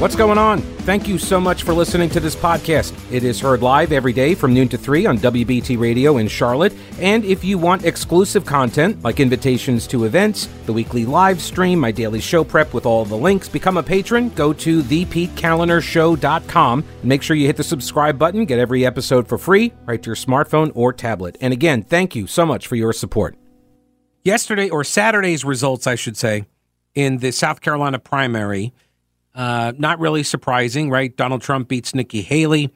What's going on? Thank you so much for listening to this podcast. It is heard live every day from noon to 3 on WBT Radio in Charlotte. And if you want exclusive content like invitations to events, the weekly live stream, my daily show prep with all the links, become a patron, go to thepetekalinershow.com and make sure you hit the subscribe button, get every episode for free right to your smartphone or tablet. And again, thank you so much for your support. Yesterday, or Saturday's results, I should say, in the South Carolina primary uh, not really surprising, right? Donald Trump beats Nikki Haley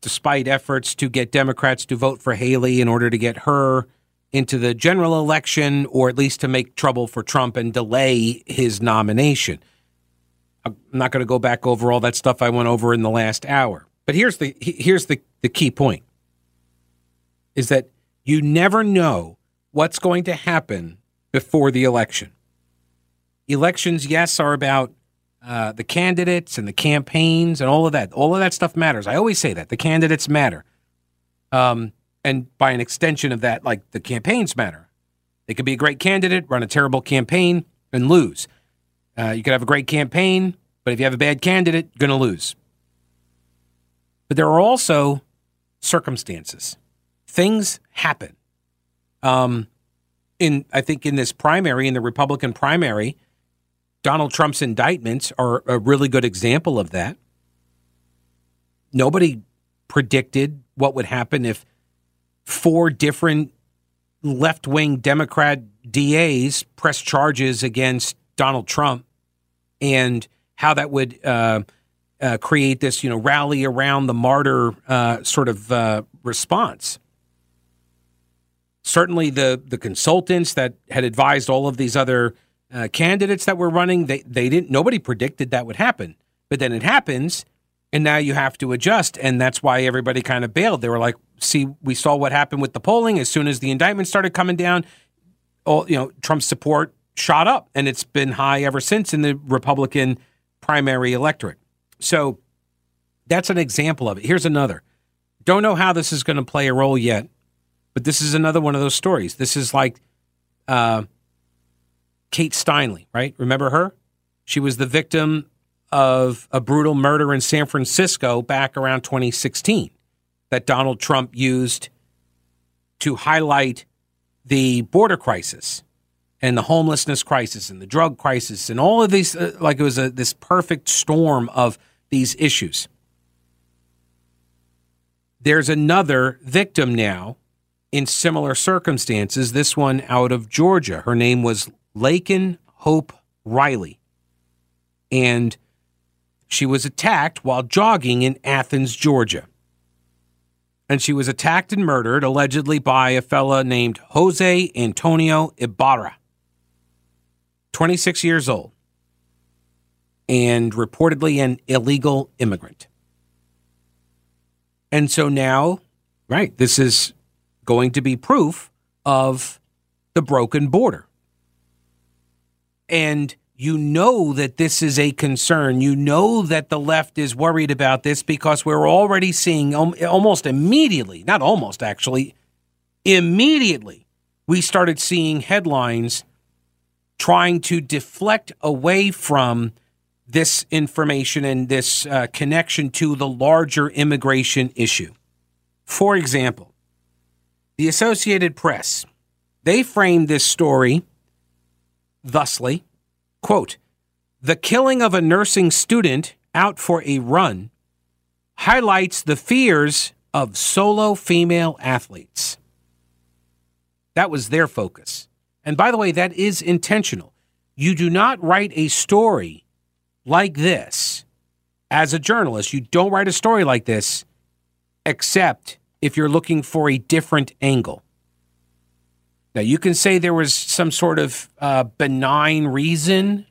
despite efforts to get Democrats to vote for Haley in order to get her into the general election or at least to make trouble for Trump and delay his nomination. I'm not going to go back over all that stuff I went over in the last hour. But here's the here's the, the key point is that you never know what's going to happen before the election. Elections, yes, are about uh, the candidates and the campaigns and all of that. All of that stuff matters. I always say that the candidates matter. Um, and by an extension of that, like the campaigns matter. They could be a great candidate, run a terrible campaign, and lose. Uh, you could have a great campaign, but if you have a bad candidate, you're going to lose. But there are also circumstances. Things happen. Um, in I think in this primary, in the Republican primary, Donald Trump's indictments are a really good example of that. Nobody predicted what would happen if four different left wing Democrat DAs press charges against Donald Trump and how that would uh, uh, create this, you know, rally around the martyr uh, sort of uh, response. Certainly, the the consultants that had advised all of these other uh, candidates that were running, they, they didn't, nobody predicted that would happen. But then it happens, and now you have to adjust. And that's why everybody kind of bailed. They were like, see, we saw what happened with the polling. As soon as the indictment started coming down, all, you know, Trump's support shot up, and it's been high ever since in the Republican primary electorate. So that's an example of it. Here's another. Don't know how this is going to play a role yet, but this is another one of those stories. This is like, uh, Kate Steinle, right? Remember her? She was the victim of a brutal murder in San Francisco back around 2016 that Donald Trump used to highlight the border crisis and the homelessness crisis and the drug crisis and all of these uh, like it was a, this perfect storm of these issues. There's another victim now in similar circumstances, this one out of Georgia. Her name was Laken Hope Riley. And she was attacked while jogging in Athens, Georgia. And she was attacked and murdered allegedly by a fella named Jose Antonio Ibarra, 26 years old, and reportedly an illegal immigrant. And so now, right, this is going to be proof of the broken border and you know that this is a concern. You know that the left is worried about this because we're already seeing almost immediately, not almost actually, immediately, we started seeing headlines trying to deflect away from this information and this uh, connection to the larger immigration issue. For example, the Associated Press, they framed this story thusly quote, the killing of a nursing student out for a run highlights the fears of solo female athletes. That was their focus. And by the way, that is intentional. You do not write a story like this as a journalist. You don't write a story like this except if you're looking for a different angle. Now, you can say there was some sort of uh, benign reason,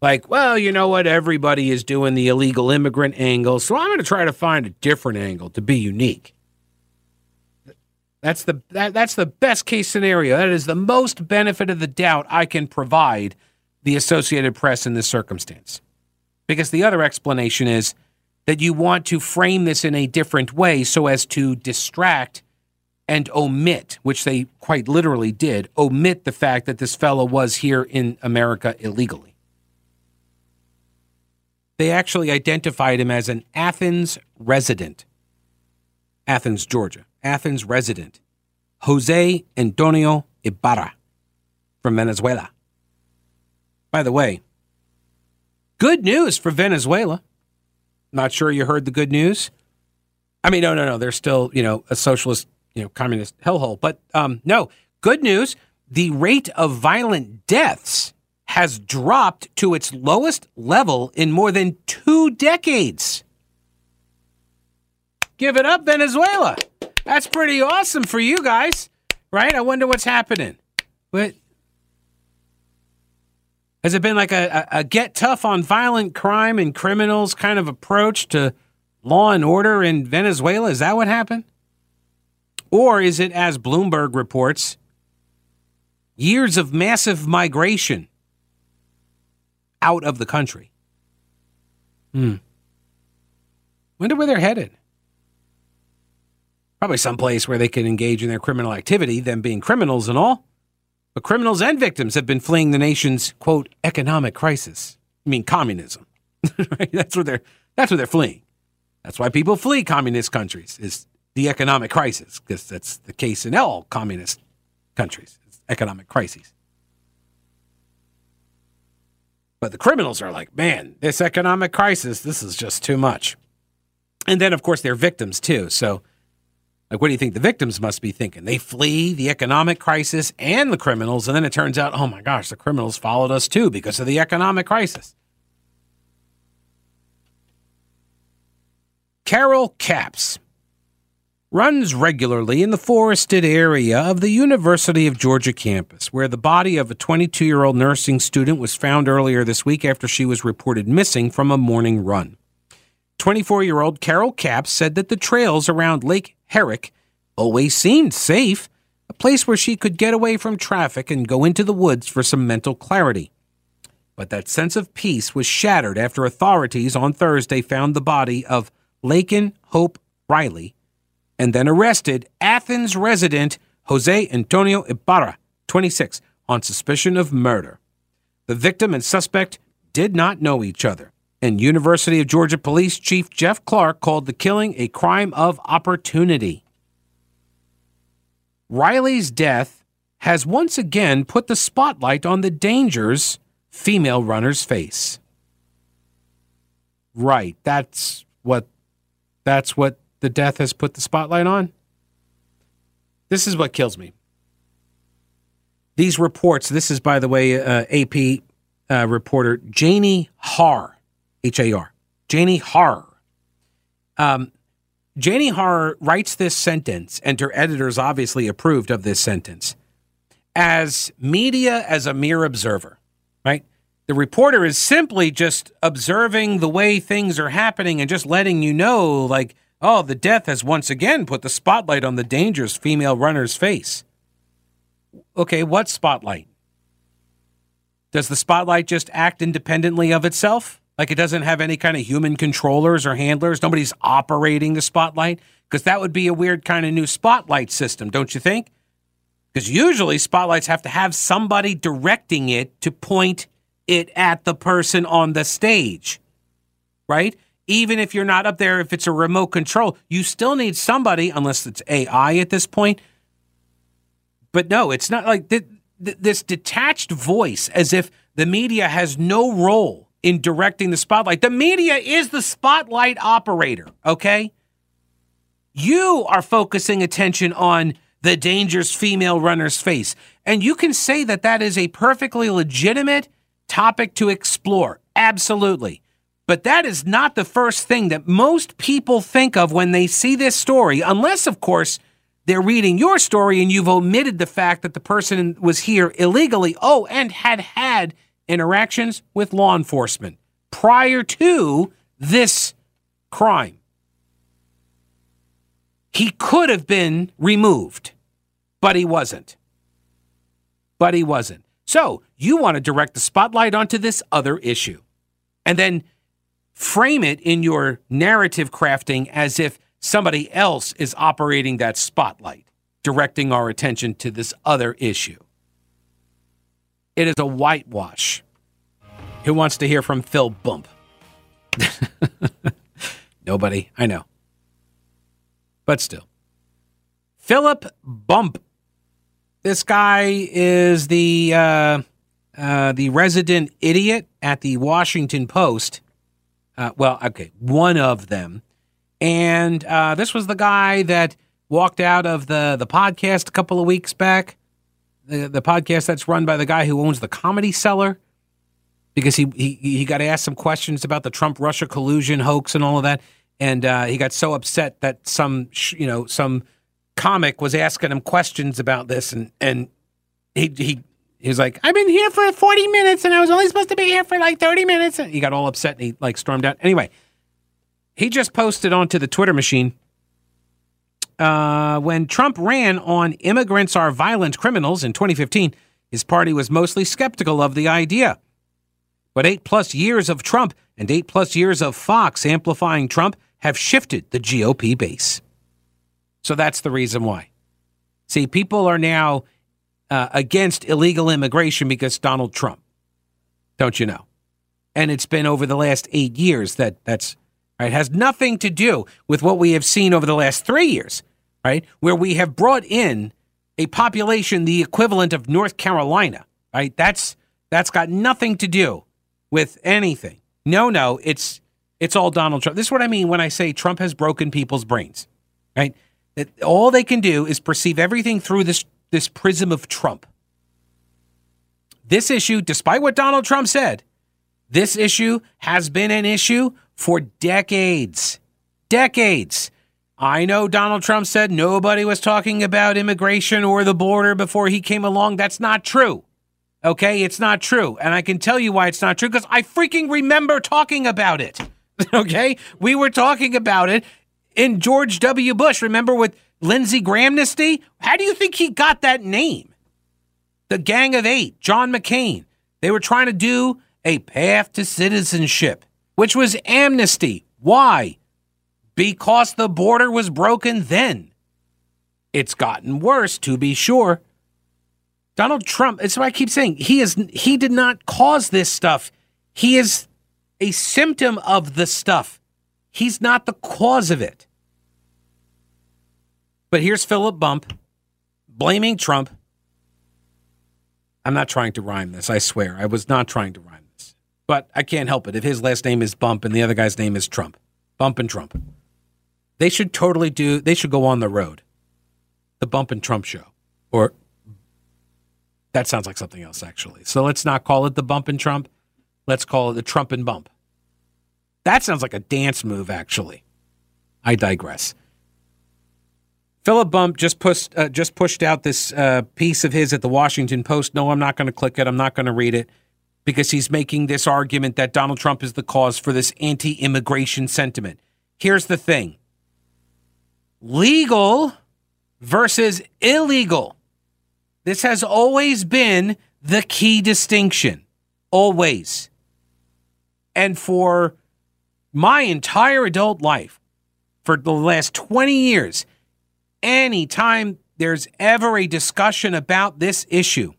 like, well, you know what? Everybody is doing the illegal immigrant angle, so I'm going to try to find a different angle to be unique. That's the that, that's the best case scenario. That is the most benefit of the doubt I can provide the Associated Press in this circumstance. Because the other explanation is that you want to frame this in a different way so as to distract and omit, which they quite literally did, omit the fact that this fellow was here in America illegally. they actually identified him as an Athens resident. Athens, Georgia. Athens resident. Jose Antonio Ibarra from Venezuela. By the way, good news for Venezuela. Not sure you heard the good news. I mean, no, no, no. They're still, you know, a socialist, you know, communist hellhole. But um, no, good news. The rate of violent deaths has dropped to its lowest level in more than two decades. Give it up, Venezuela. That's pretty awesome for you guys, right? I wonder what's happening. But has it been like a, a, a get tough on violent crime and criminals kind of approach to law and order in Venezuela? Is that what happened? Or is it, as Bloomberg reports, years of massive migration out of the country? Hmm. Wonder where they're headed. Probably someplace where they can engage in their criminal activity, them being criminals and all. But criminals and victims have been fleeing the nation's quote economic crisis. I mean communism. That's what they're that's what they're fleeing. That's why people flee communist countries is the economic crisis because that's the case in all communist countries. It's economic crises. But the criminals are like, man, this economic crisis, this is just too much. And then, of course, they're victims too. So like, what do you think the victims must be thinking? They flee the economic crisis and the criminals, and then it turns out, oh my gosh, the criminals followed us too because of the economic crisis. Carol Capps runs regularly in the forested area of the University of Georgia campus, where the body of a 22 year old nursing student was found earlier this week after she was reported missing from a morning run. 24 year old Carol Capps said that the trails around Lake Herrick always seemed safe, a place where she could get away from traffic and go into the woods for some mental clarity. But that sense of peace was shattered after authorities on Thursday found the body of Laken Hope Riley and then arrested Athens resident Jose Antonio Ibarra, 26, on suspicion of murder. The victim and suspect did not know each other and University of Georgia Police Chief Jeff Clark called the killing a crime of opportunity. Riley's death has once again put the spotlight on the dangers female runners face. Right, that's what that's what the death has put the spotlight on. This is what kills me. These reports, this is by the way uh, AP uh, reporter Janie Har H A R. Janie Har. Um, Janie Har writes this sentence, and her editors obviously approved of this sentence. As media as a mere observer, right? The reporter is simply just observing the way things are happening and just letting you know, like, oh, the death has once again put the spotlight on the dangers female runners face. Okay, what spotlight? Does the spotlight just act independently of itself? Like it doesn't have any kind of human controllers or handlers. Nobody's operating the spotlight because that would be a weird kind of new spotlight system, don't you think? Because usually spotlights have to have somebody directing it to point it at the person on the stage, right? Even if you're not up there, if it's a remote control, you still need somebody, unless it's AI at this point. But no, it's not like th- th- this detached voice as if the media has no role in directing the spotlight. The media is the spotlight operator, okay? You are focusing attention on the dangers female runners face. And you can say that that is a perfectly legitimate topic to explore. Absolutely. But that is not the first thing that most people think of when they see this story, unless, of course, they're reading your story and you've omitted the fact that the person was here illegally. Oh, and had had interactions with law enforcement prior to this crime. He could have been removed, but he wasn't. But he wasn't. So you want to direct the spotlight onto this other issue and then frame it in your narrative crafting as if somebody else is operating that spotlight, directing our attention to this other issue. It is a whitewash. Who wants to hear from Phil Bump? Nobody. I know. But still. Philip Bump. This guy is the uh, uh, the resident idiot at the Washington Post. Uh, well, okay, one of them. And uh, this was the guy that walked out of the, the podcast a couple of weeks back. The, the podcast that's run by the guy who owns the Comedy Cellar because he, he, he got asked some questions about the Trump Russia collusion hoax and all of that. And uh, he got so upset that some, you know, some comic was asking him questions about this. And, and he, he he was like, I've been here for 40 minutes and I was only supposed to be here for like 30 minutes. And he got all upset and he like stormed out. Anyway, he just posted onto the Twitter machine uh, when Trump ran on immigrants are violent criminals in 2015, his party was mostly skeptical of the idea. But eight plus years of Trump and eight plus years of Fox amplifying Trump have shifted the GOP base. So that's the reason why. See, people are now uh, against illegal immigration because Donald Trump. Don't you know? And it's been over the last eight years that that's right has nothing to do with what we have seen over the last three years, right? Where we have brought in a population the equivalent of North Carolina, right? That's that's got nothing to do with anything. No, no, it's it's all Donald Trump. This is what I mean when I say Trump has broken people's brains, right? That all they can do is perceive everything through this this prism of Trump. This issue, despite what Donald Trump said, this issue has been an issue for decades. Decades. I know Donald Trump said nobody was talking about immigration or the border before he came along. That's not true. Okay, it's not true. And I can tell you why it's not true because I freaking remember talking about it. okay? We were talking about it in George W. Bush. Remember with Lindsey Grahamnesty? How do you think he got that name? The Gang of Eight, John McCain. They were trying to do a path to citizenship, which was amnesty. Why? Because the border was broken then. It's gotten worse, to be sure. Donald Trump, it's what I keep saying. He is he did not cause this stuff. He is a symptom of the stuff. He's not the cause of it. But here's Philip Bump blaming Trump. I'm not trying to rhyme this, I swear. I was not trying to rhyme this. But I can't help it if his last name is Bump and the other guy's name is Trump. Bump and Trump. They should totally do, they should go on the road. The Bump and Trump show. Or that sounds like something else, actually. So let's not call it the Bump and Trump. Let's call it the Trump and Bump. That sounds like a dance move, actually. I digress. Philip Bump just pushed uh, just pushed out this uh, piece of his at the Washington Post. No, I'm not going to click it. I'm not going to read it because he's making this argument that Donald Trump is the cause for this anti-immigration sentiment. Here's the thing: legal versus illegal. This has always been the key distinction, always. And for my entire adult life, for the last 20 years, anytime there's ever a discussion about this issue,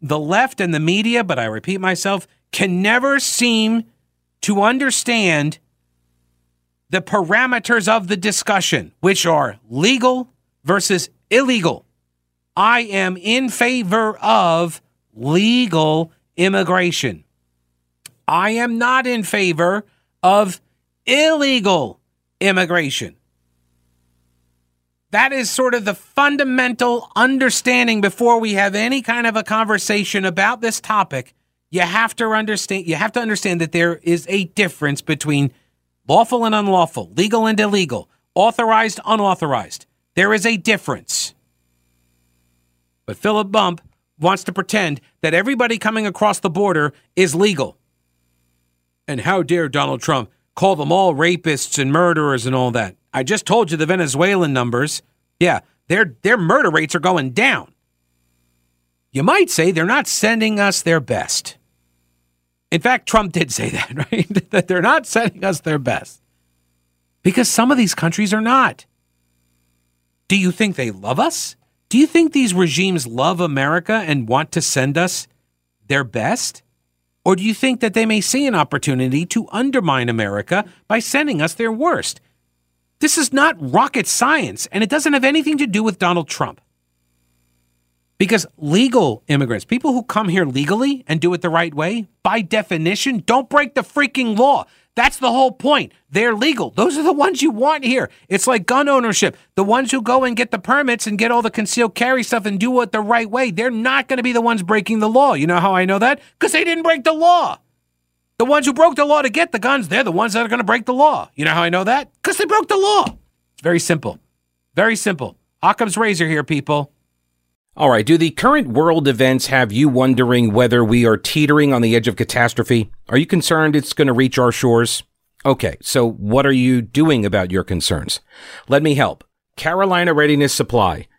the left and the media, but I repeat myself, can never seem to understand the parameters of the discussion, which are legal versus illegal. I am in favor of legal immigration. I am not in favor of illegal immigration. That is sort of the fundamental understanding before we have any kind of a conversation about this topic. You have to understand you have to understand that there is a difference between lawful and unlawful, legal and illegal, authorized, unauthorized. There is a difference. But Philip Bump wants to pretend that everybody coming across the border is legal. And how dare Donald Trump call them all rapists and murderers and all that? I just told you the Venezuelan numbers. Yeah, their their murder rates are going down. You might say they're not sending us their best. In fact, Trump did say that, right? that they're not sending us their best. Because some of these countries are not. Do you think they love us? Do you think these regimes love America and want to send us their best? Or do you think that they may see an opportunity to undermine America by sending us their worst? This is not rocket science, and it doesn't have anything to do with Donald Trump. Because legal immigrants, people who come here legally and do it the right way, by definition, don't break the freaking law. That's the whole point. They're legal. Those are the ones you want here. It's like gun ownership. The ones who go and get the permits and get all the concealed carry stuff and do it the right way, they're not going to be the ones breaking the law. You know how I know that? Because they didn't break the law. The ones who broke the law to get the guns, they're the ones that are going to break the law. You know how I know that? Because they broke the law. It's very simple. Very simple. Occam's razor here, people. All right. Do the current world events have you wondering whether we are teetering on the edge of catastrophe? Are you concerned it's going to reach our shores? Okay. So what are you doing about your concerns? Let me help. Carolina Readiness Supply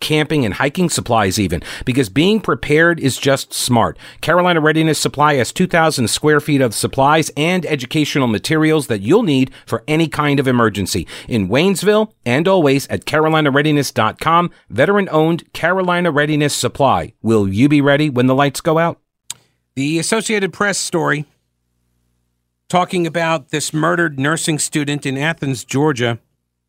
camping and hiking supplies even, because being prepared is just smart. Carolina Readiness Supply has 2,000 square feet of supplies and educational materials that you'll need for any kind of emergency. In Waynesville and always at carolinareadiness.com, veteran owned Carolina Readiness Supply. Will you be ready when the lights go out? The Associated Press story talking about this murdered nursing student in Athens, Georgia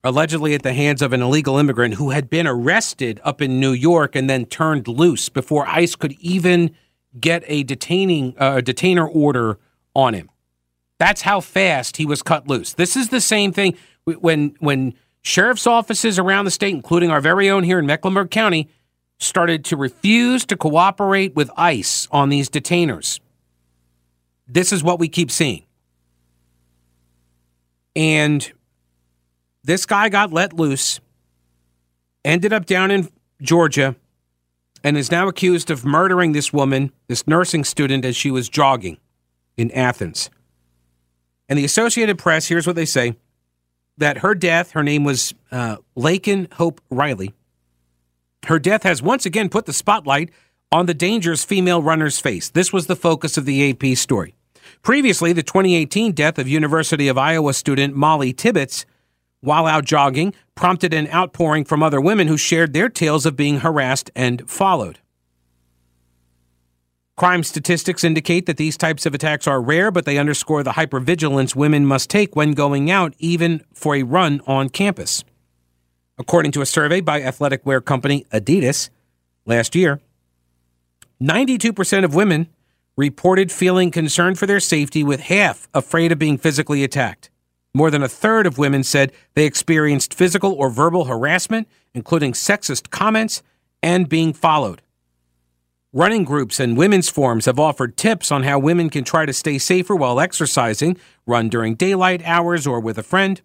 allegedly at the hands of an illegal immigrant who had been arrested up in New York and then turned loose before ICE could even get a detaining uh, detainer order on him. That's how fast he was cut loose. This is the same thing when when sheriff's offices around the state, including our very own here in Mecklenburg County, started to refuse to cooperate with ICE on these detainers. This is what we keep seeing. And this guy got let loose, ended up down in Georgia, and is now accused of murdering this woman, this nursing student, as she was jogging in Athens. And the Associated Press, here's what they say that her death, her name was uh, Laken Hope Riley, her death has once again put the spotlight on the dangers female runners face. This was the focus of the AP story. Previously, the 2018 death of University of Iowa student Molly Tibbetts while out jogging prompted an outpouring from other women who shared their tales of being harassed and followed. Crime statistics indicate that these types of attacks are rare, but they underscore the hypervigilance women must take when going out, even for a run on campus. According to a survey by athletic wear company Adidas last year, 92% of women reported feeling concerned for their safety, with half afraid of being physically attacked. More than a third of women said they experienced physical or verbal harassment, including sexist comments and being followed. Running groups and women's forums have offered tips on how women can try to stay safer while exercising, run during daylight hours or with a friend,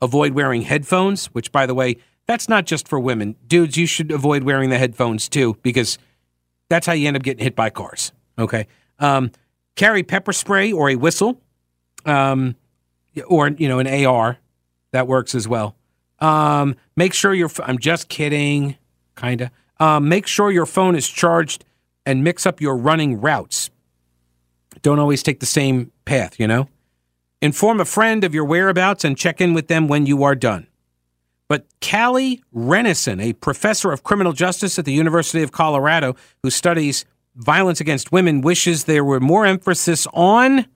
avoid wearing headphones, which, by the way, that's not just for women. Dudes, you should avoid wearing the headphones too, because that's how you end up getting hit by cars. Okay. Um, carry pepper spray or a whistle. Um, or you know an AR that works as well. Um, make sure your I'm just kidding, kinda. Um, make sure your phone is charged and mix up your running routes. Don't always take the same path, you know. Inform a friend of your whereabouts and check in with them when you are done. But Callie Rennison, a professor of criminal justice at the University of Colorado who studies violence against women, wishes there were more emphasis on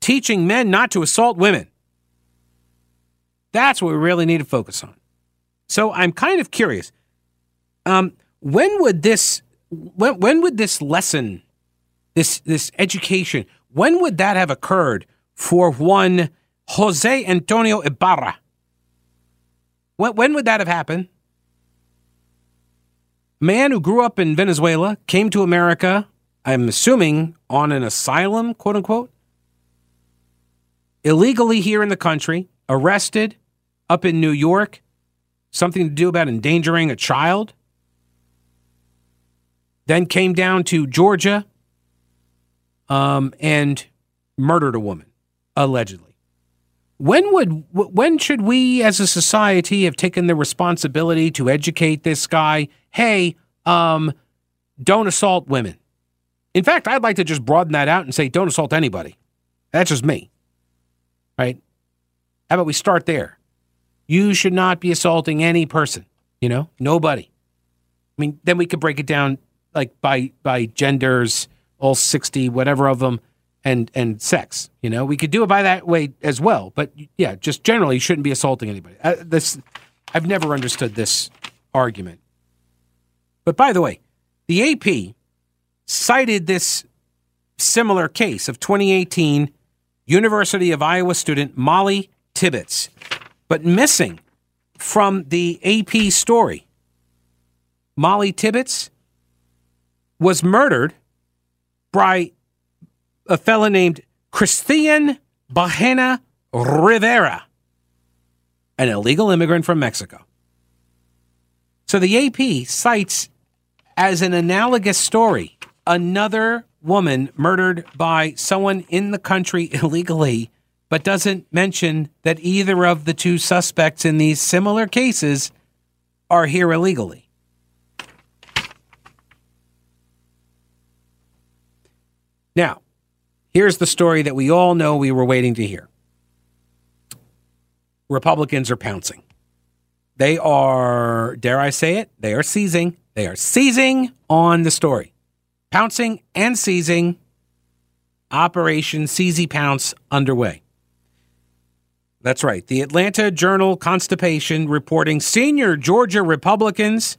teaching men not to assault women. That's what we really need to focus on. So I'm kind of curious. Um, when would this when when would this lesson, this this education, when would that have occurred for one Jose Antonio Ibarra? When when would that have happened? Man who grew up in Venezuela came to America, I'm assuming on an asylum, quote unquote, illegally here in the country, arrested up in New York, something to do about endangering a child, then came down to Georgia um, and murdered a woman, allegedly. When would when should we as a society have taken the responsibility to educate this guy? Hey, um, don't assault women. In fact, I'd like to just broaden that out and say don't assault anybody. That's just me. Right? How about we start there? You should not be assaulting any person, you know, nobody. I mean, then we could break it down like by by genders, all 60 whatever of them and and sex, you know. We could do it by that way as well, but yeah, just generally you shouldn't be assaulting anybody. Uh, this I've never understood this argument. But by the way, the AP cited this similar case of 2018 University of Iowa student Molly Tibbetts, but missing from the AP story. Molly Tibbetts was murdered by a fellow named Christian Bahena Rivera, an illegal immigrant from Mexico. So the AP cites as an analogous story another woman murdered by someone in the country illegally, but doesn't mention that either of the two suspects in these similar cases are here illegally. Now, here's the story that we all know we were waiting to hear Republicans are pouncing. They are, dare I say it, they are seizing. They are seizing on the story pouncing and seizing. Operation Seizy Pounce underway. That's right. The Atlanta Journal Constipation reporting senior Georgia Republicans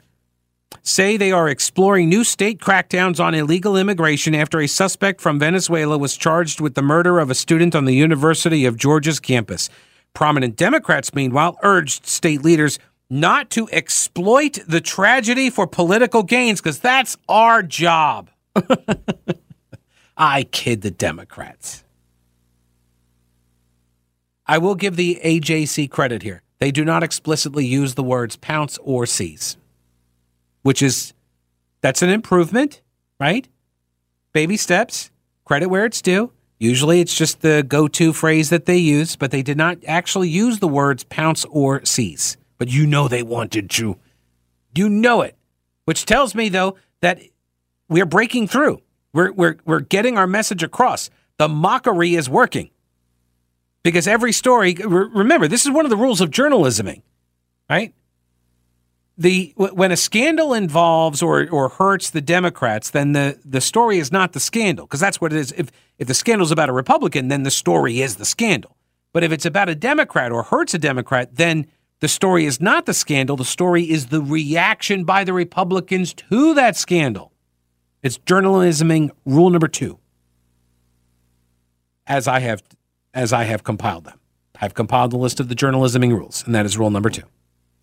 say they are exploring new state crackdowns on illegal immigration after a suspect from Venezuela was charged with the murder of a student on the University of Georgia's campus. Prominent Democrats, meanwhile, urged state leaders not to exploit the tragedy for political gains because that's our job. I kid the Democrats. I will give the AJC credit here. They do not explicitly use the words pounce or seize, which is that's an improvement, right? Baby steps, credit where it's due. Usually it's just the go to phrase that they use, but they did not actually use the words pounce or seize. But you know they wanted to. You know it. Which tells me, though, that we're breaking through. We're, we're, we're getting our message across. The mockery is working. Because every story, remember, this is one of the rules of journalisming, right? The when a scandal involves or or hurts the Democrats, then the the story is not the scandal because that's what it is. If if the scandal is about a Republican, then the story is the scandal. But if it's about a Democrat or hurts a Democrat, then the story is not the scandal. The story is the reaction by the Republicans to that scandal. It's journalisming rule number two. As I have as I have compiled them. I've compiled the list of the journalisming rules, and that is rule number two.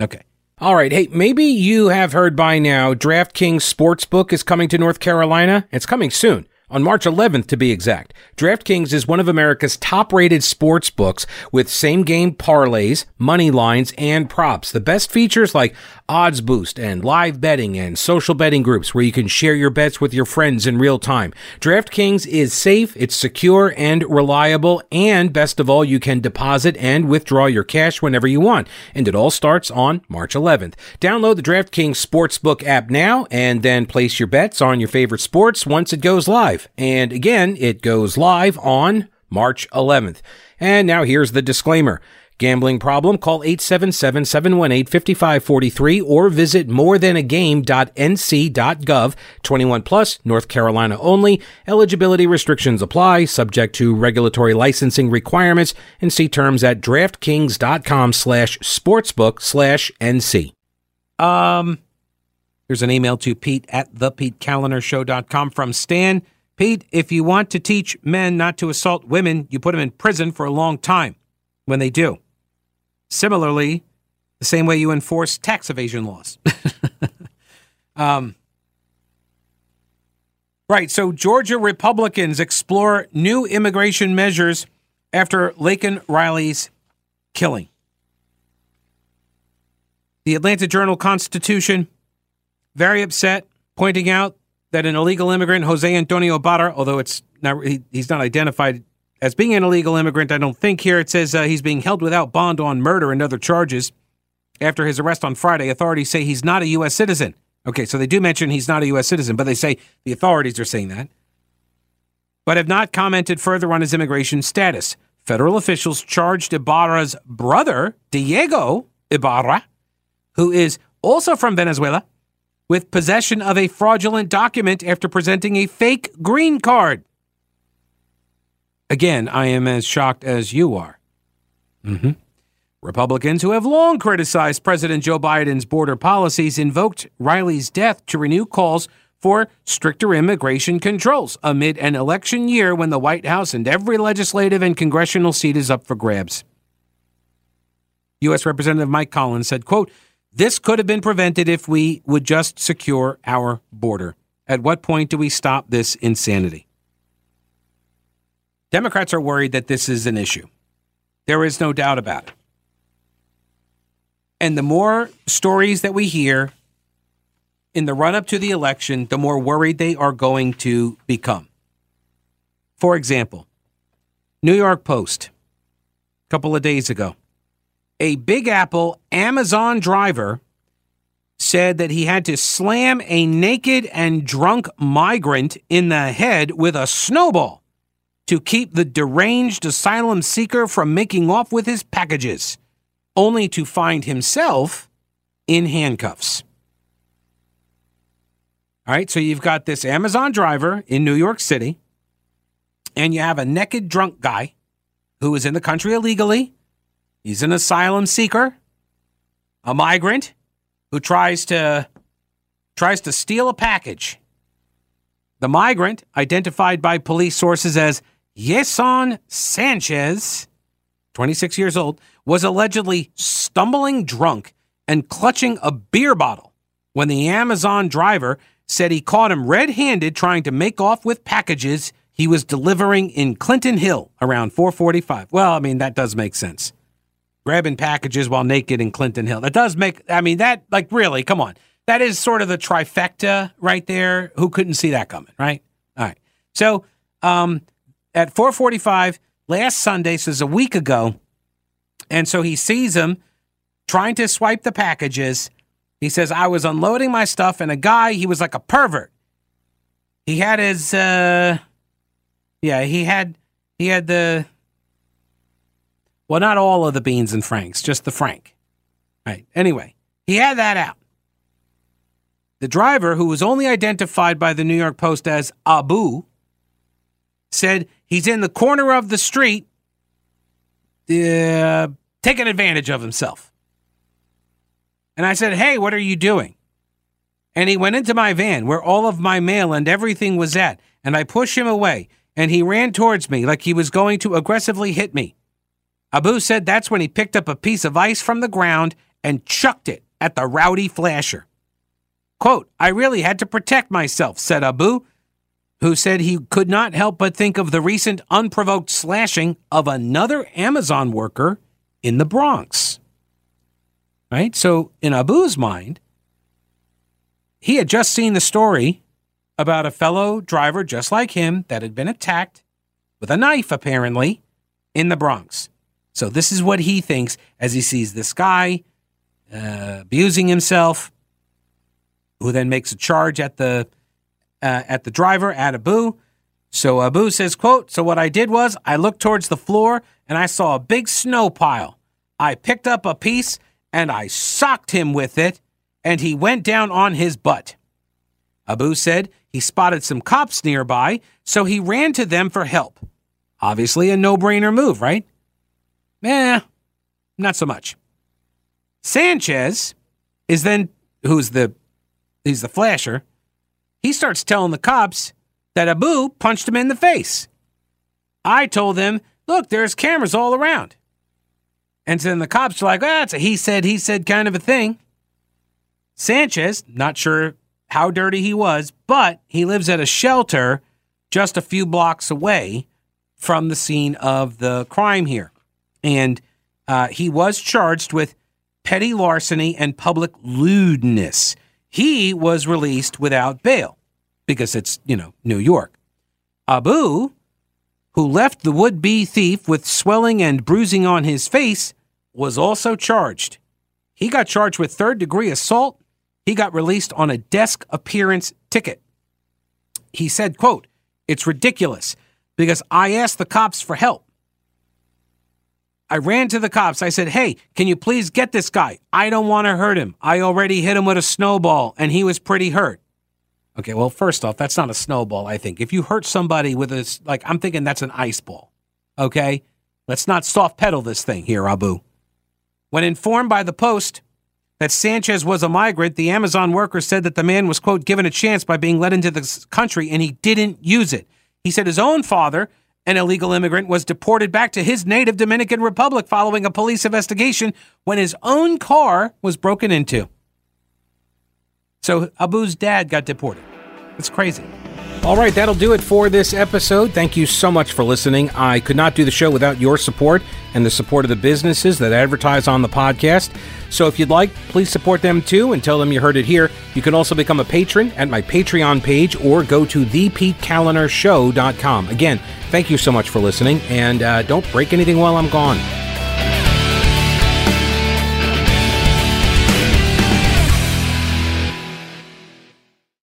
Okay. All right. Hey, maybe you have heard by now DraftKings Sportsbook is coming to North Carolina. It's coming soon on March 11th to be exact. DraftKings is one of America's top rated sports books with same game parlays, money lines, and props. The best features like odds boost and live betting and social betting groups where you can share your bets with your friends in real time. DraftKings is safe, it's secure and reliable, and best of all, you can deposit and withdraw your cash whenever you want. And it all starts on March 11th. Download the DraftKings Sportsbook app now and then place your bets on your favorite sports once it goes live. And again, it goes live on March 11th. And now here's the disclaimer. Gambling problem? Call 877-718-5543 or visit morethanagame.nc.gov. 21 plus, North Carolina only. Eligibility restrictions apply, subject to regulatory licensing requirements, and see terms at draftkings.com slash sportsbook slash NC. Um, here's an email to Pete at thepetekaliner from Stan. Pete, if you want to teach men not to assault women, you put them in prison for a long time when they do. Similarly, the same way you enforce tax evasion laws. um, right. So, Georgia Republicans explore new immigration measures after Laken Riley's killing. The Atlanta Journal Constitution, very upset, pointing out that an illegal immigrant, Jose Antonio Barra, although it's not he, he's not identified as being an illegal immigrant, I don't think here it says uh, he's being held without bond on murder and other charges. After his arrest on Friday, authorities say he's not a U.S. citizen. Okay, so they do mention he's not a U.S. citizen, but they say the authorities are saying that. but have not commented further on his immigration status. Federal officials charged Ibarra's brother, Diego Ibarra, who is also from Venezuela, with possession of a fraudulent document after presenting a fake green card. Again, I am as shocked as you are. Mm-hmm. Republicans who have long criticized President Joe Biden's border policies invoked Riley's death to renew calls for stricter immigration controls amid an election year when the White House and every legislative and congressional seat is up for grabs. U.S. Representative Mike Collins said, quote, this could have been prevented if we would just secure our border. At what point do we stop this insanity? Democrats are worried that this is an issue. There is no doubt about it. And the more stories that we hear in the run up to the election, the more worried they are going to become. For example, New York Post, a couple of days ago, a Big Apple Amazon driver said that he had to slam a naked and drunk migrant in the head with a snowball to keep the deranged asylum seeker from making off with his packages, only to find himself in handcuffs. All right, so you've got this Amazon driver in New York City, and you have a naked drunk guy who is in the country illegally. He's an asylum seeker, a migrant who tries to tries to steal a package. The migrant, identified by police sources as Yeson Sanchez, 26 years old, was allegedly stumbling drunk and clutching a beer bottle when the Amazon driver said he caught him red handed trying to make off with packages he was delivering in Clinton Hill around 445. Well, I mean, that does make sense. Grabbing packages while naked in Clinton Hill. That does make, I mean, that, like, really, come on. That is sort of the trifecta right there. Who couldn't see that coming, right? All right. So, um, at 445 last Sunday, so a week ago, and so he sees him trying to swipe the packages he says, I was unloading my stuff and a guy, he was like a pervert. He had his, uh, yeah, he had, he had the, well, not all of the beans and franks, just the frank. Right. Anyway, he had that out. The driver, who was only identified by the New York Post as Abu, said he's in the corner of the street, uh, taking advantage of himself. And I said, Hey, what are you doing? And he went into my van where all of my mail and everything was at. And I pushed him away. And he ran towards me like he was going to aggressively hit me. Abu said that's when he picked up a piece of ice from the ground and chucked it at the rowdy flasher. Quote, I really had to protect myself, said Abu, who said he could not help but think of the recent unprovoked slashing of another Amazon worker in the Bronx right? So in Abu's mind, he had just seen the story about a fellow driver just like him that had been attacked with a knife, apparently, in the Bronx. So this is what he thinks as he sees this guy uh, abusing himself, who then makes a charge at the uh, at the driver at Abu. So Abu says, "quote So what I did was I looked towards the floor and I saw a big snow pile. I picked up a piece and I socked him with it, and he went down on his butt. Abu said he spotted some cops nearby, so he ran to them for help. Obviously, a no brainer move, right? Eh, not so much. Sanchez is then, who's the, he's the flasher, he starts telling the cops that Abu punched him in the face. I told them, look, there's cameras all around. And then the cops are like, ah, it's a he said, he said kind of a thing. Sanchez, not sure how dirty he was, but he lives at a shelter just a few blocks away from the scene of the crime here. And uh, he was charged with petty larceny and public lewdness. He was released without bail because it's, you know, New York. Abu, who left the would be thief with swelling and bruising on his face, was also charged. He got charged with third degree assault. He got released on a desk appearance ticket. He said, quote, It's ridiculous. because I asked the cops for help. I ran to the cops. I said, Hey, can you please get this guy? I don't want to hurt him. I already hit him with a snowball and he was pretty hurt. Okay, well, first off, that's not a snowball, I think. If you hurt somebody with a, like, I'm thinking that's an ice ball. Okay? Let's not soft pedal this thing here, Abu. When informed by the Post that Sanchez was a migrant, the Amazon worker said that the man was, quote, given a chance by being let into the country and he didn't use it. He said his own father an illegal immigrant was deported back to his native Dominican Republic following a police investigation when his own car was broken into. So Abu's dad got deported. It's crazy. All right, that'll do it for this episode. Thank you so much for listening. I could not do the show without your support and the support of the businesses that advertise on the podcast. So if you'd like, please support them too and tell them you heard it here. You can also become a patron at my Patreon page or go to thepetekalinershow.com. Again, thank you so much for listening, and uh, don't break anything while I'm gone.